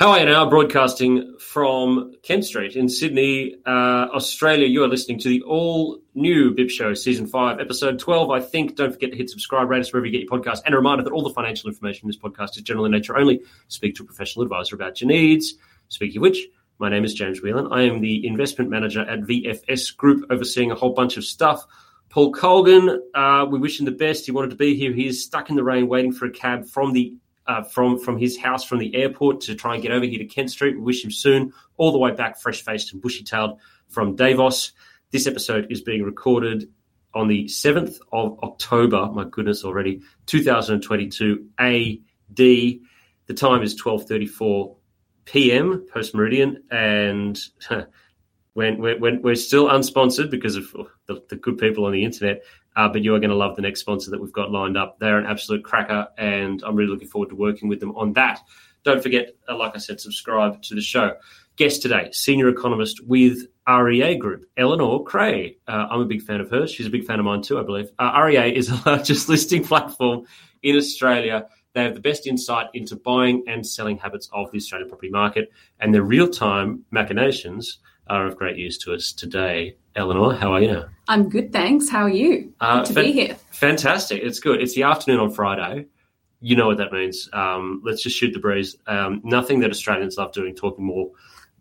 How are you now? Broadcasting from Kent Street in Sydney, uh, Australia. You are listening to the all new BIP Show, Season 5, Episode 12. I think. Don't forget to hit subscribe, rate us wherever you get your podcast. And a reminder that all the financial information in this podcast is general in nature only. Speak to a professional advisor about your needs. Speaking of which, my name is James Whelan. I am the investment manager at VFS Group, overseeing a whole bunch of stuff. Paul Colgan, uh, we wish him the best. He wanted to be here. He is stuck in the rain waiting for a cab from the uh, from from his house from the airport to try and get over here to Kent Street. We wish him soon, all the way back, fresh faced and bushy tailed from Davos. This episode is being recorded on the 7th of October, my goodness already, 2022 AD. The time is 12.34 p.m. post meridian, and when we're, when we're still unsponsored because of the, the good people on the internet, uh, but you are going to love the next sponsor that we've got lined up. They're an absolute cracker, and I'm really looking forward to working with them on that. Don't forget, uh, like I said, subscribe to the show. Guest today, senior economist with REA Group, Eleanor Creagh. Uh, I'm a big fan of hers. She's a big fan of mine too, I believe. Uh, REA is the largest listing platform in Australia. They have the best insight into buying and selling habits of the Australian property market, and their real time machinations are of great use to us today. Eleanor, how are you? I'm good, thanks. How are you? Uh, good to fan- be here. Fantastic. It's good. It's the afternoon on Friday. You know what that means. Um, let's just shoot the breeze. Um, nothing that Australians love doing, talking more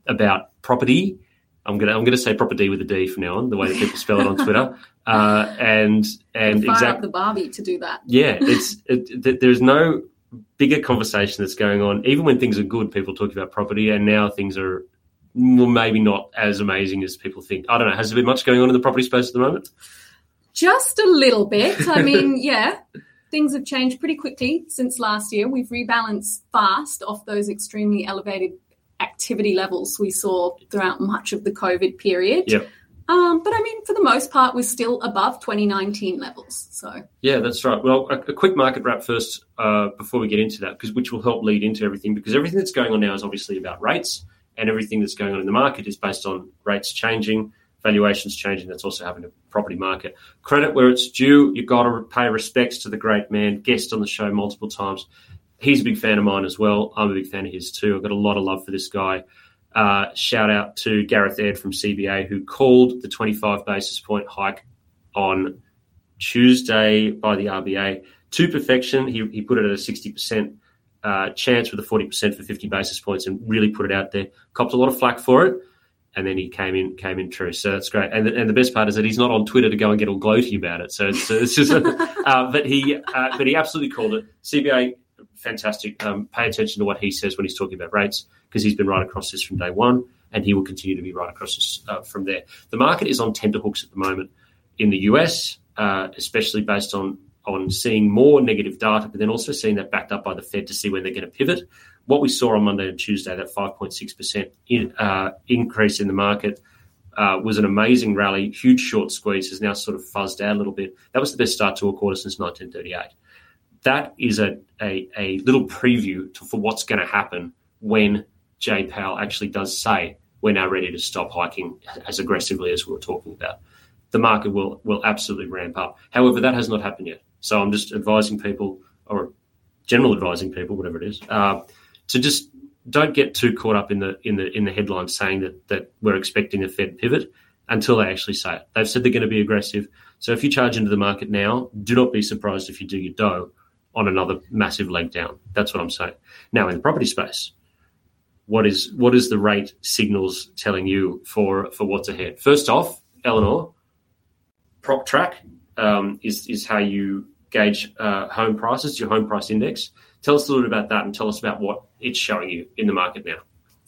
about property. I'm gonna I'm gonna say property with a D from now on, the way that people spell it on Twitter. Uh, and and exactly the Barbie to do that. yeah, it's it, th- there's no bigger conversation that's going on. Even when things are good, people talk about property, and now things are well, maybe not as amazing as people think. I don't know. Has there been much going on in the property space at the moment? Just a little bit. I mean, yeah, things have changed pretty quickly since last year. We've rebalanced fast off those extremely elevated activity levels we saw throughout much of the COVID period. Yep. Um, but I mean, for the most part, we're still above 2019 levels. So Yeah, that's right. Well, a, a quick market wrap first uh, before we get into that, because which will help lead into everything. Because everything that's going on now is obviously about rates, and everything that's going on in the market is based on rates changing, valuations changing. That's also happening in the property market. Credit where it's due. You've got to pay respects to the great man, guest on the show multiple times. He's a big fan of mine as well. I'm a big fan of his too. I've got a lot of love for this guy. Uh, shout out to Gareth Aird from CBA who called the 25 basis point hike on Tuesday by the RBA to perfection. He, he put it at a 60% uh, chance with a 40% for 50 basis points and really put it out there. Copped a lot of flack for it. And then he came in, came in true. So that's great. And the, and the best part is that he's not on Twitter to go and get all gloaty about it. So it's, it's just, uh, but he, uh, but he absolutely called it. CBA, fantastic. Um, pay attention to what he says when he's talking about rates because he's been right across this from day one, and he will continue to be right across this uh, from there. The market is on tenterhooks at the moment in the US, uh, especially based on on seeing more negative data, but then also seeing that backed up by the Fed to see when they're going to pivot. What we saw on Monday and Tuesday, that 5.6% in, uh, increase in the market, uh, was an amazing rally. Huge short squeeze has now sort of fuzzed out a little bit. That was the best start to a quarter since 1938. That is a, a, a little preview to, for what's going to happen when Jay Powell actually does say we're now ready to stop hiking as aggressively as we were talking about. The market will will absolutely ramp up. However, that has not happened yet. So I'm just advising people, or general advising people, whatever it is, uh, to just don't get too caught up in the in the in the headlines saying that that we're expecting a Fed pivot until they actually say it. They've said they're going to be aggressive. So if you charge into the market now, do not be surprised if you do your dough on another massive leg down. That's what I'm saying. Now in the property space, what is what is the rate signals telling you for for what's ahead? First off, Eleanor, PropTrack um, is is how you gauge uh, home prices, your home price index. Tell us a little bit about that and tell us about what it's showing you in the market now.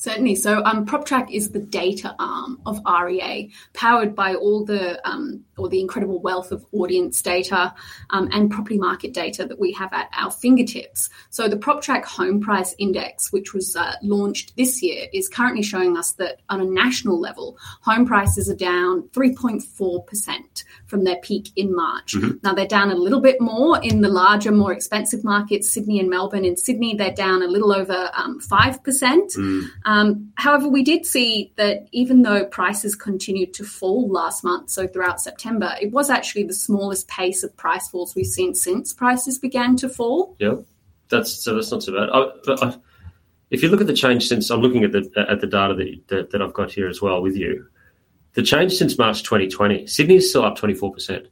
Certainly. So, um, PropTrack is the data arm of REA, powered by all the um, or the incredible wealth of audience data um, and property market data that we have at our fingertips. So, the PropTrack Home Price Index, which was uh, launched this year, is currently showing us that on a national level, home prices are down 3.4 percent from their peak in March. Mm-hmm. Now, they're down a little bit more in the larger, more expensive markets, Sydney and Melbourne. In Sydney, they're down a little over um, five percent. Mm. Um, however, we did see that even though prices continued to fall last month, so throughout September, it was actually the smallest pace of price falls we've seen since prices began to fall. Yeah, that's so that's not so bad. I, I, if you look at the change since I'm looking at the at the data that, that, that I've got here as well with you, the change since March 2020, Sydney is still up 24 percent.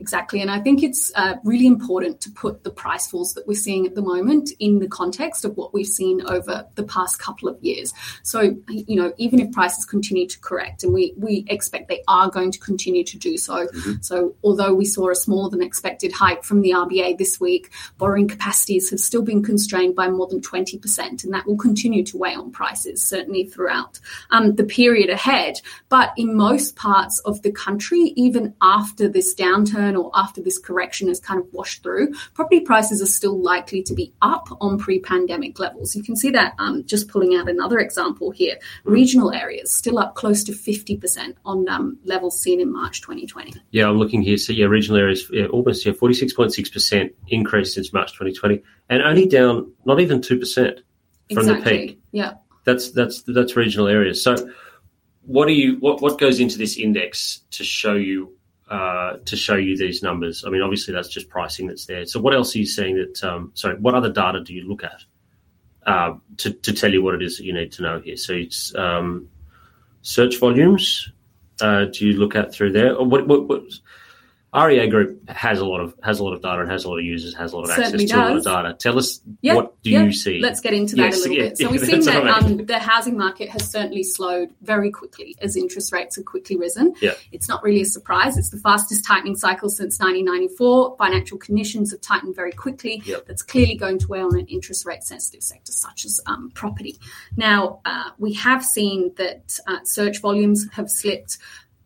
Exactly. And I think it's uh, really important to put the price falls that we're seeing at the moment in the context of what we've seen over the past couple of years. So, you know, even if prices continue to correct, and we, we expect they are going to continue to do so. Mm-hmm. So, although we saw a smaller than expected hike from the RBA this week, borrowing capacities have still been constrained by more than 20%, and that will continue to weigh on prices, certainly throughout um, the period ahead. But in most parts of the country, even after this downturn, or after this correction has kind of washed through, property prices are still likely to be up on pre pandemic levels. You can see that um, just pulling out another example here. Regional areas still up close to 50% on um, levels seen in March 2020. Yeah, I'm looking here. So, yeah, regional areas, yeah, almost yeah, 46.6% increase since March 2020 and only down not even 2% from exactly. the peak. Yeah. That's, that's, that's regional areas. So, what do you what, what goes into this index to show you uh, to show you these numbers? I mean, obviously that's just pricing that's there. So what else are you seeing that? Um, sorry, what other data do you look at uh, to to tell you what it is that you need to know here? So it's um, search volumes. Uh, do you look at through there? Or what, what, what REA Group has a lot of has a lot of data and has a lot of users, has a lot of Certainly access to does. a lot of data. Tell us yep, what do yep. you see? Let's get into that yes, a little yeah, bit. So yeah, we've seen that um, the housing market has certainly slowed very quickly as interest rates have quickly risen. Yeah. It's not really a surprise. It's the fastest tightening cycle since 1994. Financial conditions have tightened very quickly. Yep. That's clearly going to weigh on an interest rate sensitive sector such as um, property. Now uh, we have seen that uh, search volumes have slipped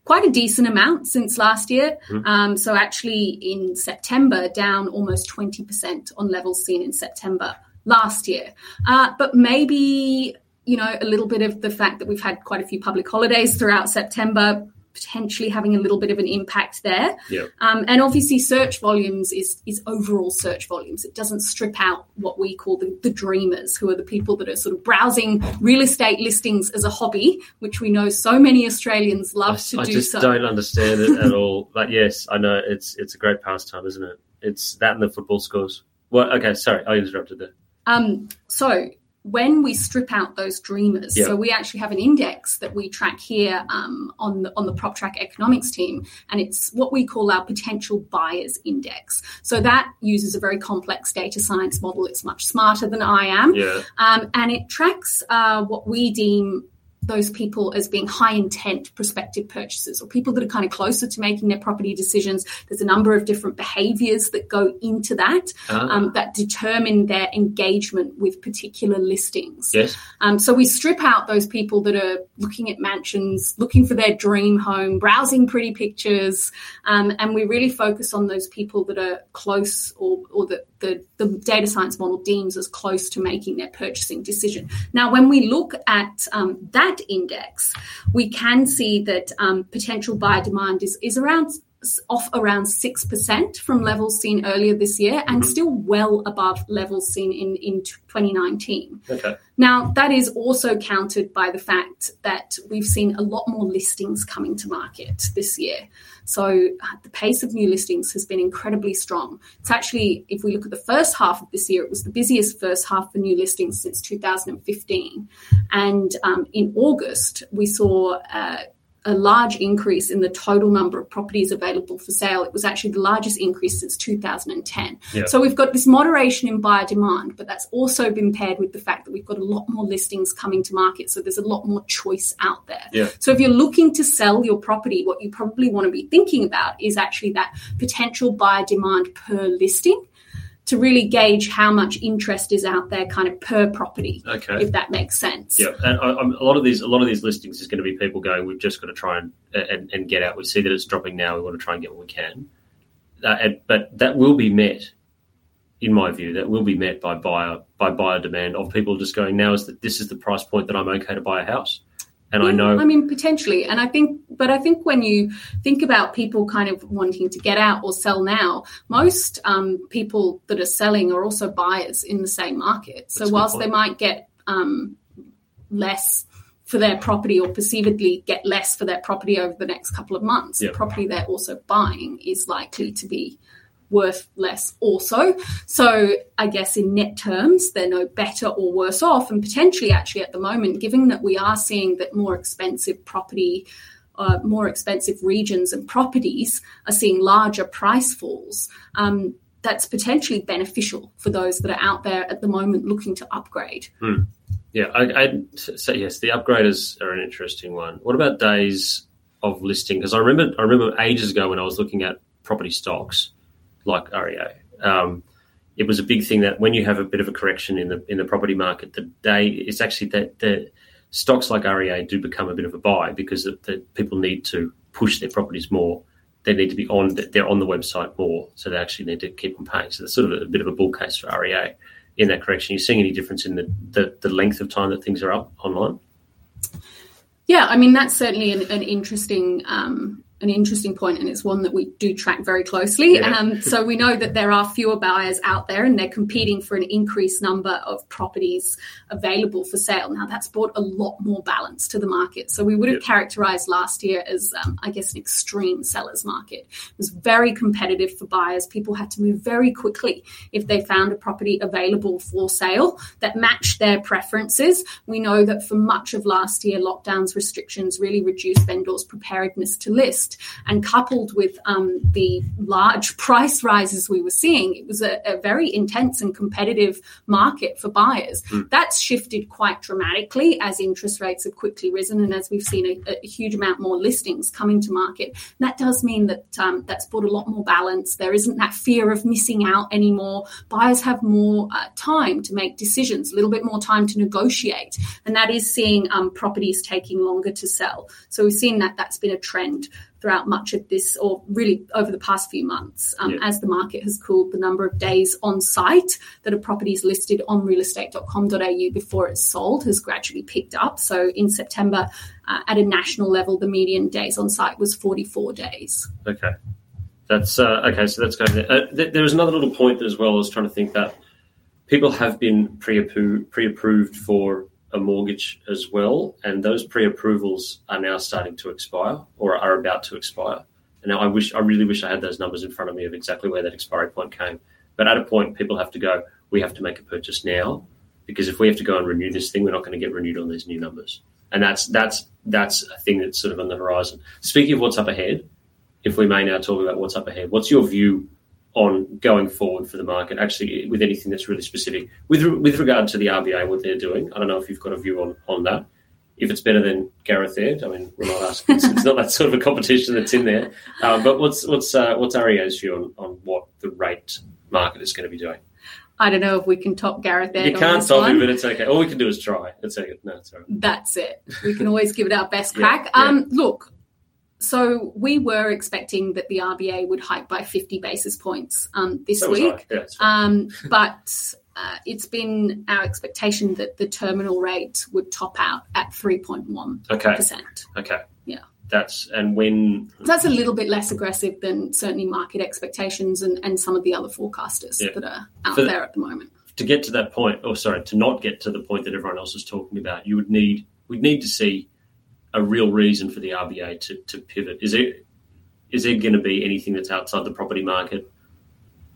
quite a decent amount since last year. Mm-hmm. Um, so actually in September, down almost 20% on levels seen in September last year. Uh, but maybe, you know, a little bit of the fact that we've had quite a few public holidays throughout September potentially having a little bit of an impact there. Yeah. Um, and obviously, search volumes is is overall search volumes. It doesn't strip out what we call the, the dreamers, who are the people that are sort of browsing real estate listings as a hobby, which we know so many Australians love I, to I do. I just so. don't understand it at all. But yes, I know it's it's a great pastime, isn't it? It's that and the football scores. Well, okay, sorry, I interrupted there. Um, so when we strip out those dreamers, yep. so we actually have an index that we track here um, on the on the PropTrack economics team, and it's what we call our potential buyers index. So that uses a very complex data science model. It's much smarter than I am, yeah. um, and it tracks uh, what we deem those people as being high intent prospective purchasers or people that are kind of closer to making their property decisions. There's a number of different behaviors that go into that uh-huh. um, that determine their engagement with particular listings. Yes. Um, so we strip out those people that are looking at mansions, looking for their dream home, browsing pretty pictures, um, and we really focus on those people that are close or, or that the, the data science model deems as close to making their purchasing decision. Now, when we look at um, index, we can see that um, potential buyer demand is, is around off around 6% from levels seen earlier this year and mm-hmm. still well above levels seen in, in 2019. Okay. Now, that is also countered by the fact that we've seen a lot more listings coming to market this year. So uh, the pace of new listings has been incredibly strong. It's actually, if we look at the first half of this year, it was the busiest first half for new listings since 2015. And um, in August, we saw uh, a large increase in the total number of properties available for sale. It was actually the largest increase since 2010. Yeah. So we've got this moderation in buyer demand, but that's also been paired with the fact that we've got a lot more listings coming to market. So there's a lot more choice out there. Yeah. So if you're looking to sell your property, what you probably want to be thinking about is actually that potential buyer demand per listing to really gauge how much interest is out there kind of per property Okay. if that makes sense Yeah, and I, I'm, a lot of these a lot of these listings is going to be people going. We've just got to try and, and and get out. We see that it's dropping now. We want to try and get what we can. Uh, and, but that will be met, in my view, that will be met by buyer by buyer demand of people just going. Now is that this is the price point that I'm okay to buy a house, and I know. I mean, potentially. And I think, but I think when you think about people kind of wanting to get out or sell now, most um, people that are selling are also buyers in the same market. So That's whilst they might get um, less for their property or perceivedly get less for their property over the next couple of months, Yeah. the property they're also buying is likely to be worth less also. So I guess in net terms, they're no better or worse off. And potentially, actually, at the moment, given that we are seeing that more expensive property, uh, more expensive regions and properties are seeing larger price falls. Um, that's potentially beneficial for those that are out there at the moment looking to upgrade. Yeah, I, I'd say yes. The upgraders are an interesting one. What about days of listing? Because I remember, I remember ages ago when I was looking at property stocks like REA. Um, it was a big thing that when you have a bit of a correction in the in the property market, the day it's actually that the stocks like REA do become a bit of a buy because the, the people need to push their properties more. They need to be on. They're on the website more, so they actually need to keep on paying. So that's sort of a, bit of a bull case for REA in that correction. Are you seeing any difference in the, the, the length of time that things are up online? Yeah, I mean that's certainly an, an interesting um, an interesting point, and it's one that we do track very closely. Yeah. Um, so we know that there are fewer buyers out there, and they're competing for an increased number of properties available for sale. Now that's brought a lot more balance to the market. So we would have Yep. characterized last year as, um, I guess, an extreme sellers market. It was very competitive for buyers. People had to move very quickly if they found a property available for sale that matched their preferences. We know that for much of last year, lockdowns restrictions really reduced vendors' preparedness to list. And coupled with um, the large price rises we were seeing, it was a, a very intense and competitive market for buyers. That's shifted quite dramatically as interest rates have quickly risen and as we've seen a, a huge amount more listings coming to market. And that does mean that um, that's brought a lot more balance. There isn't that fear of missing out anymore. Buyers have more uh, time to make decisions, a little bit more time to negotiate. And that is seeing um, properties taking longer to sell. So we've seen that that's been a trend throughout much of this, or really over the past few months, um, Yeah. as the market has cooled, the number of days on site that a property is listed on realestate.com.au before it's sold has gradually picked up. So in September, uh, at a national level, the median days on site was 44 days. Okay, that's uh, okay. So that's going there. Uh, th- there was another little point as well. I was trying to think that people have been pre-approved for a mortgage as well, and those pre-approvals are now starting to expire or are about to expire. And I wish, I really wish I had those numbers in front of me of exactly where that expiry point came. But at a point, people have to go. We have to make a purchase now because if we have to go and renew this thing, we're not going to get renewed on these new numbers. And that's that's that's a thing that's sort of on the horizon. Speaking of what's up ahead, if we may now talk about what's up ahead. What's your view on going forward for the market? Actually, with anything that's really specific with with regard to the RBA, what they're doing. I don't know if you've got a view on on that. If it's better than Gareth Aird, I mean, we're not asking. It's, it's not that sort of a competition that's in there. Uh, but what's what's uh, what's REA's view on, on what the rate market is going to be doing? I don't know if we can top Gareth Aird you can't one. it, but it's okay. All we can do is try. It's okay. No, it's all right. That's it. We can always give it our best Yeah, crack. yeah. Um, look, so we were expecting that the RBA would hike by 50 basis points um, this So week. Yeah. Um, but uh, it's been our expectation that the terminal rate would top out at 3.1%. okay. Okay. Yeah. That's and when That's a little bit less aggressive than certainly market expectations and, and some of the other forecasters Yeah. that are out the- there at the moment. to get to that point, or sorry, to not get to the point that everyone else is talking about, you would need we'd need to see a real reason for the RBA to, to pivot. Is there is there going to be anything that's outside the property market?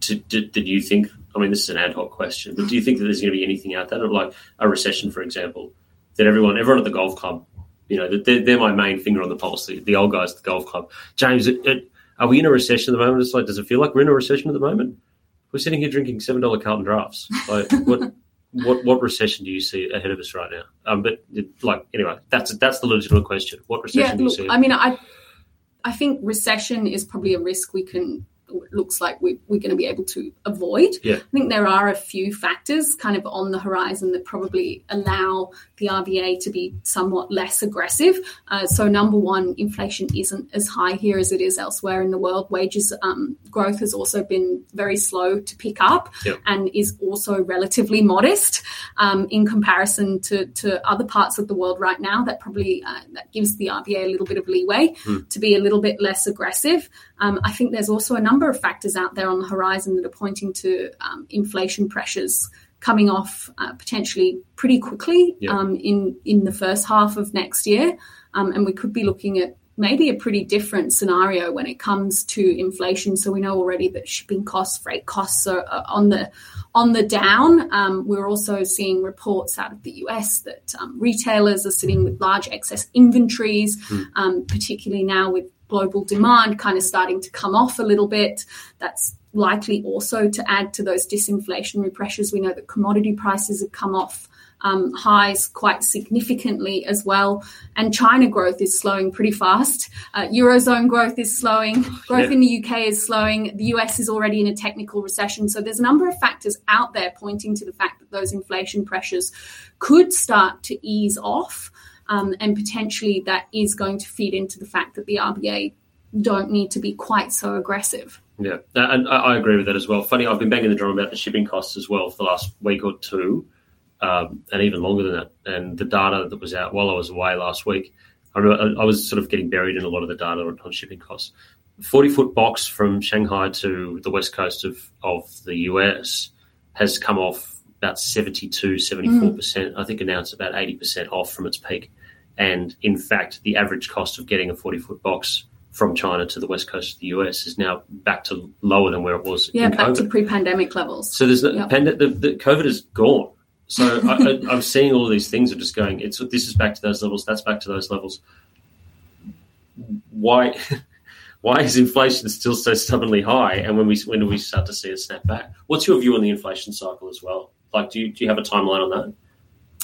To, to, did you think? I mean, this is an ad hoc question, but do you think that there's going to be anything out there, like a recession, for example, that everyone everyone at the golf club You know, they're, they're my main finger on the pulse. The, the old guys at the golf club. James, it, it, are we in a recession at the moment? It's like, does it feel like we're in a recession at the moment? We're sitting here drinking seven dollar Carlton Draughts. Like, what, what, what recession do you see ahead of us right now? Um, but like, anyway, that's that's the legitimate question. What recession yeah, do you look, see? I mean, I I think recession is probably a risk we can looks like we, we're going to be able to avoid. Yeah. I think there are a few factors kind of on the horizon that probably allow the RBA to be somewhat less aggressive. Uh, so, number one, inflation isn't as high here as it is elsewhere in the world. Wages um, growth has also been very slow to pick up Yep. and is also relatively modest um, in comparison to, to other parts of the world right now. That probably uh, that gives the RBA a little bit of leeway to be a little bit less aggressive. Um, I think there's also a number of factors out there on the horizon that are pointing to um, inflation pressures coming off uh, potentially pretty quickly Yeah. um, in in the first half of next year, um, and we could be looking at maybe a pretty different scenario when it comes to inflation. So we know already that shipping costs, freight costs are, are on the on the down. Um, we're also seeing reports out of the US that um, retailers are sitting with large excess inventories, um, particularly now with global demand kind of starting to come off a little bit. That's likely also to add to those disinflationary pressures. We know that commodity prices have come off um, highs quite significantly as well. And China growth is slowing pretty fast. Uh, Eurozone growth is slowing. Growth Yeah. in the UK is slowing. The US is already in a technical recession. So there's a number of factors out there pointing to the fact that those inflation pressures could start to ease off. Um, and potentially that is going to feed into the fact that the RBA don't need to be quite so aggressive. Yeah, and I agree with that as well. Funny, I've been banging the drum about the shipping costs as well for the last week or two, um, and even longer than that. And the data that was out while I was away last week, I, remember, I was sort of getting buried in a lot of the data on, on shipping costs. Forty foot box from Shanghai to the west coast of, of the US has come off about 72, 74%. I think now it's about 80% off from its peak. And in fact, the average cost of getting a 40 foot box from China to the west coast of the US is now back to lower than where it was Yeah, in back COVID. to pre-pandemic levels. so there's no, Yep. pand- the, the COVID is gone. So I, I, I'm seeing all of these things are just going. It's this is back to those levels. That's back to those levels. Why? Why is inflation still so stubbornly high? And when we when do we start to see it snap back? What's your view on the inflation cycle as well? Like, do you do you have a timeline on that?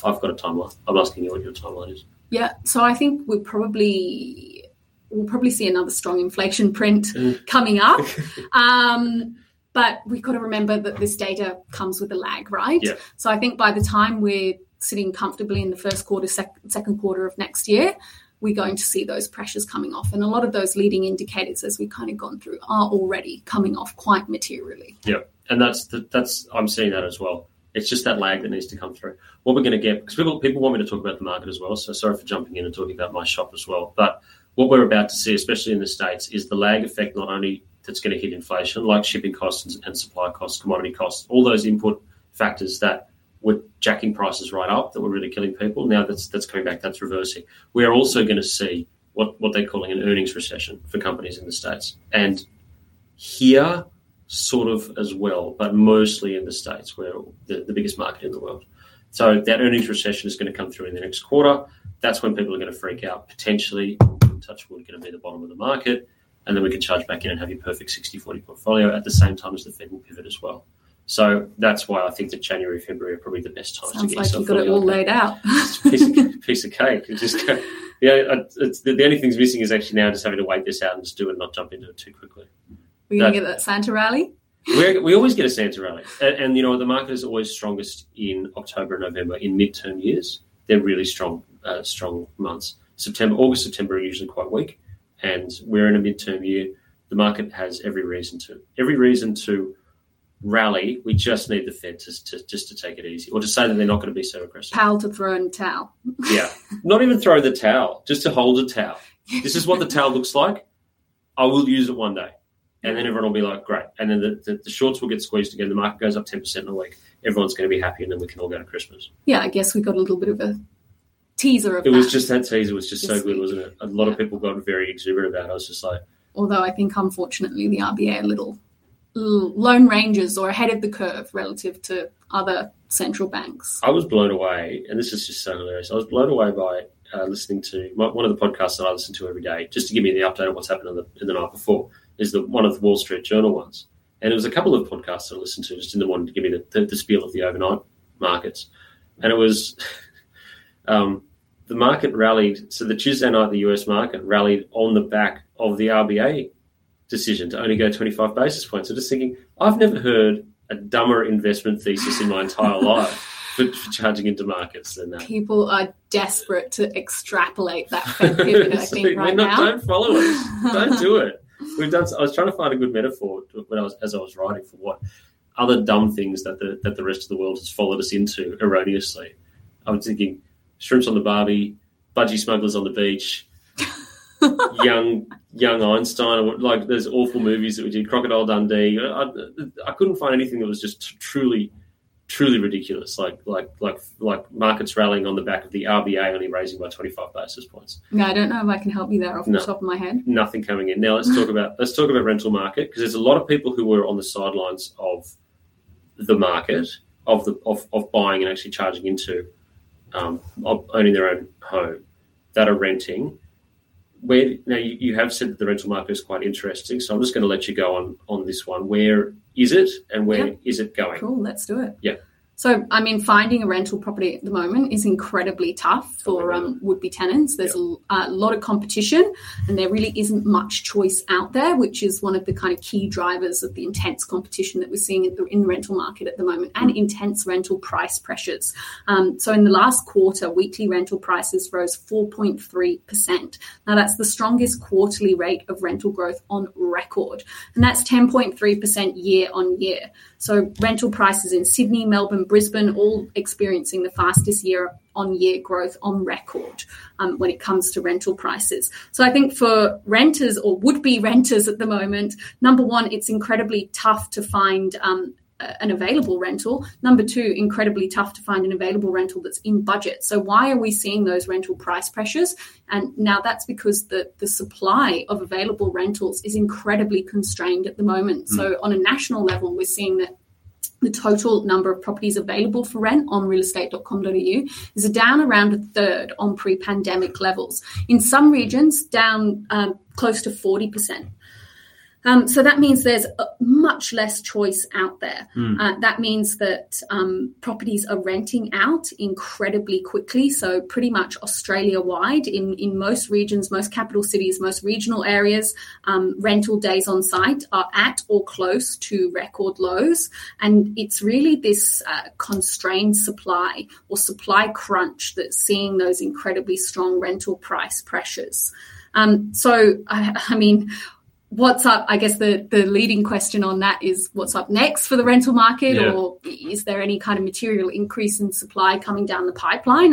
I've got a timeline. I'm asking you what your timeline is. Yeah, so I think we'll probably we'll probably see another strong inflation print coming up. Um, but we've got to remember that this data comes with a lag, right? Yeah. So I think by the time we're sitting comfortably in the first quarter, sec- second quarter of next year, we're going to see those pressures coming off. And a lot of those leading indicators, as we've kind of gone through, are already coming off quite materially. Yeah, and that's the, that's I'm seeing that as well. It's just that lag that needs to come through. What we're going to get because people people want me to talk about the market as well. So sorry for jumping in and talking about my shop as well. But what we're about to see, especially in the states, is the lag effect not only that's going to hit inflation, like shipping costs and, supply costs, commodity costs, all those input factors that were jacking prices right up, that were really killing people. Now that's that's coming back, that's reversing. We are also going to see what what they're calling an earnings recession for companies in the states, and here sort of as well, but mostly in the States, where the, the biggest market in the world. So that earnings recession is going to come through in the next quarter. That's when people are going to freak out. Potentially, touch wood, going to be the bottom of the market. And then we can charge back in and have your perfect 60 40 portfolio at the same time as the Fed will pivot as well. So that's why I think that January, February are probably the best times to Sounds get like yourself you've got it all allocated laid out. piece of, piece of cake. Just go, yeah, the, the only thing's missing is actually now just having to wait this out and just do it, and not jump into it too quickly. We're going to get that Santa rally. we always get a Santa rally, and, and you know the market is always strongest in October and November in midterm years. They're really strong, uh, strong months. September, August, September are usually quite weak, and we're in a midterm year. The market has every reason to every reason to rally. We just need the Fed to, to just to take it easy, or to say that they're not going to be so aggressive. Powell to throw in towel. Yeah. Not even throw the towel, just to hold a towel. This is what the towel looks like. I will use it one day. And then everyone will be like, great. And then the, the, the shorts will get squeezed again. The market goes up 10% in a week. Everyone's going to be happy, and then we can all go to Christmas. Yeah, I guess we got a little bit of a teaser of It that. was just that teaser was just so good, wasn't it? A lot Yeah. of people got very exuberant about it. I was just like, Although I think, unfortunately, the RBA are a little lone rangers or ahead of the curve relative to other central banks. I was blown away, and this is just so hilarious. I was blown away by uh, listening to one of the podcasts that I listen to every day, just to give me the update of what's happened in the, in the night before, is the one of the Wall Street Journal ones. And it was a couple of podcasts that I listened to just in the morning to give me the, the, the spiel of the overnight markets. And it was um, the market rallied. So the Tuesday night, the US market rallied on the back of the RBA decision to only go 25 basis points. I'm just thinking, I've never heard a dumber investment thesis in my entire life for, for, charging into markets than that. People are desperate to extrapolate that pivot, I think, right not, now. Don't follow it. don't do it. We've done. I was trying to find a good metaphor when I was as I was writing for what other dumb things that the that the rest of the world has followed us into erroneously. I was thinking shrimps on the barbie, budgie smugglers on the beach, young young Einstein, like those awful movies that we did, Crocodile Dundee. I, I couldn't find anything that was just truly truly ridiculous, like like like like markets rallying on the back of the RBA only raising by 25 basis points. No, I don't know if I can help you there off no, the top of my head. Nothing coming in. Now let's talk about let's talk about rental market because there's a lot of people who were on the sidelines of the market of the of, of buying and actually charging into um, owning their own home that are renting. Where now you, you have said that the rental market is quite interesting, so I'm just going to let you go on on this one. Where is it and where yep. is it going? Cool, let's do it. Yeah. So, I mean, finding a rental property at the moment is incredibly tough for um, would be tenants. There's a, a, lot of competition, and there really isn't much choice out there, which is one of the kind of key drivers of the intense competition that we're seeing in the, in the rental market at the moment and mm. intense rental price pressures. Um, so, in the last quarter, weekly rental prices rose 4.3%. Now, that's the strongest quarterly rate of rental growth on record, and that's 10.3% year on year. So rental prices in Sydney, Melbourne, Brisbane, all experiencing the fastest year on year growth on record um, when it comes to rental prices. So I think for renters or would be renters at the moment, number one, it's incredibly tough to find um, an available rental. Number two, incredibly tough to find an available rental that's in budget. So why are we seeing those rental price pressures? And now that's because the, the supply of available rentals is incredibly constrained at the moment. Mm. So on a national level, we're seeing that the total number of properties available for rent on realestate.com.au is down around a third on pre-pandemic levels. In some regions, down um, close to 40%. Um, so that means there's much less choice out there. Mm. Uh, that means that um, properties are renting out incredibly quickly. So pretty much Australia wide, in in most regions, most capital cities, most regional areas, um, rental days on site are at or close to record lows, and it's really this uh, constrained supply or supply crunch that's seeing those incredibly strong rental price pressures. Um, so, I, I, mean, what's up? I guess the, the leading question on that is what's up next for the rental market, yeah. or is there any kind of material increase in supply coming down the pipeline?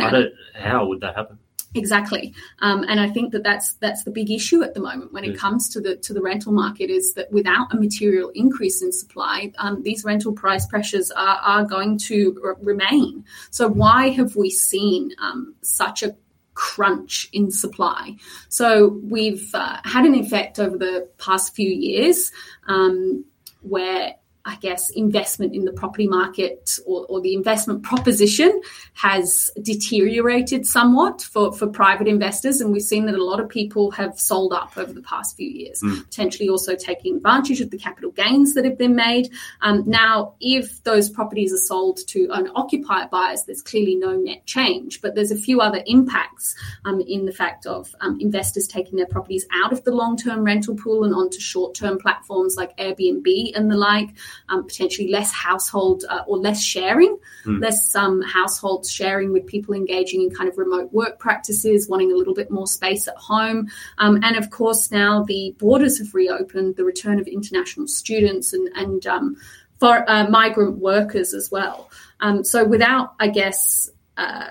how would that happen? Exactly, um, and I think that that's that's the big issue at the moment when it comes to the to the rental market is that without a material increase in supply, um, these rental price pressures are, are going to r- remain. So why have we seen um, such a crunch in supply. So we've uh, had an effect over the past few years um, where I guess, investment in the property market or, or, the investment proposition has deteriorated somewhat for, for private investors. And we've seen that a lot of people have sold up over the past few years, mm. potentially also taking advantage of the capital gains that have been made. Um, now, if those properties are sold to owner occupier buyers, there's clearly no net change, but there's a few other impacts um, in the fact of um, investors taking their properties out of the long term rental pool and onto short term platforms like Airbnb and the like um, potentially less household uh, or less sharing, mm. less um, households sharing with people engaging in kind of remote work practices, wanting a little bit more space at home. Um, and of course, now the borders have reopened, the return of international students and, and um, for uh, migrant workers as well. Um, so without, I guess, uh,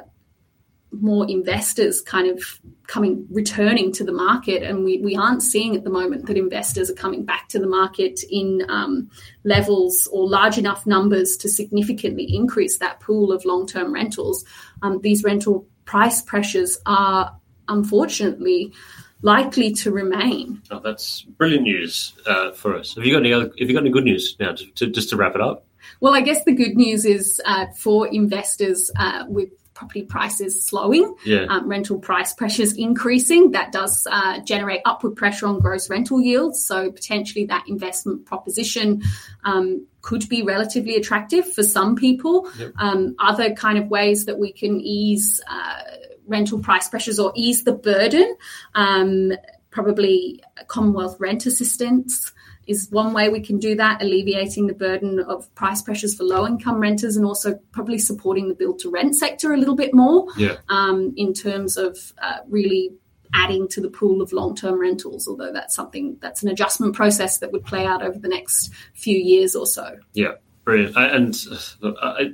more investors kind of coming returning to the market and we, we aren't seeing at the moment that investors are coming back to the market in um, levels or large enough numbers to significantly increase that pool of long-term rentals. Um, these rental price pressures are unfortunately likely to remain. Oh, that's brilliant news uh, for us. Have you got any other have you got any good news now to, to, just to wrap it up? Well, I guess the good news is uh, for investors uh, with property prices slowing, Yeah. um, rental price pressures increasing, that does uh, generate upward pressure on gross rental yields. So potentially that investment proposition um, could be relatively attractive for some people. Yep. Um, other kind of ways that we can ease uh, rental price pressures or ease the burden, um, probably Commonwealth rent assistance is one way we can do that, alleviating the burden of price pressures for low income renters and also probably supporting the build to rent sector a little bit more Yeah. um, in terms of uh, really adding to the pool of long term rentals, although that's something that's an adjustment process that would play out over the next few years or so. Yeah, brilliant. And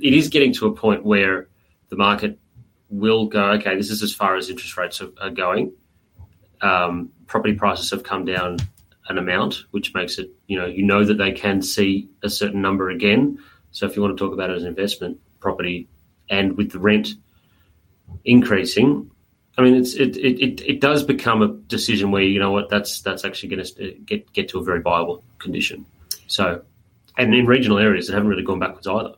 it is getting to a point where the market will go, okay, this is as far as interest rates are, are going. Um, property prices have come down an amount, which makes it, you know, you know that they can see a certain number again. So if you want to talk about it as an investment property and with the rent increasing, I mean, it's it, it, it, it does become a decision where you know what that's that's actually going to get get to a very viable condition. So, and in regional areas, it haven't really gone backwards either.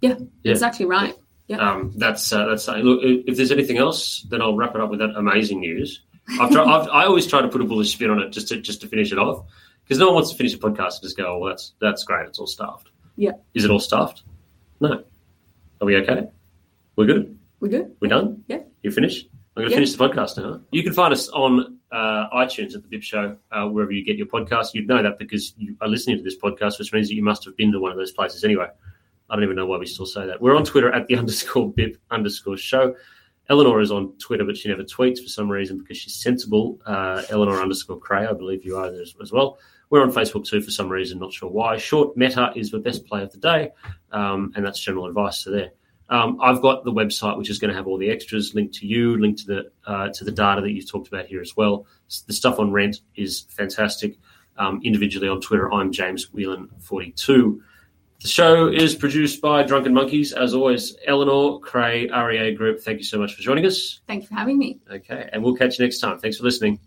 Yeah, Yeah. exactly right. Yeah. Um, that's uh, that's look. If there's anything else, then I'll wrap it up with that amazing news. I've, tried, I've I always try to put a bullish spin on it just to just to finish it off because no one wants to finish a podcast and just go, "Oh, well, that's that's great. It's all stuffed." Yeah. Is it all stuffed? No. Are we okay? We're good. We're good? We're done. Yeah. You finished? I'm going to Yeah. finish the podcast now. You can find us on uh, iTunes at the Bip Show, uh, wherever you get your podcast. You'd know that because you are listening to this podcast, which means that you must have been to one of those places anyway. I don't even know why we still say that. We're on Twitter at the underscore Bip underscore show. Eleanor is on Twitter, but she never tweets for some reason because she's sensible. Uh, Eleanor underscore Creagh, I believe you are there as, as well. We're on Facebook too for some reason, not sure why. Short Meta is the best play of the day, um, and that's general advice. So there. Um, I've got the website, which is going to have all the extras linked to you, linked to the uh, to the data that you talked about here as well. The stuff on rent is fantastic. Um, individually on Twitter, I'm James Whelan42. The show is produced by Drunken Monkeys. As always, Eleanor Creagh, REA Group. Thank you so much for joining us. Thank you for having me. Okay, and we'll catch you next time. Thanks for listening.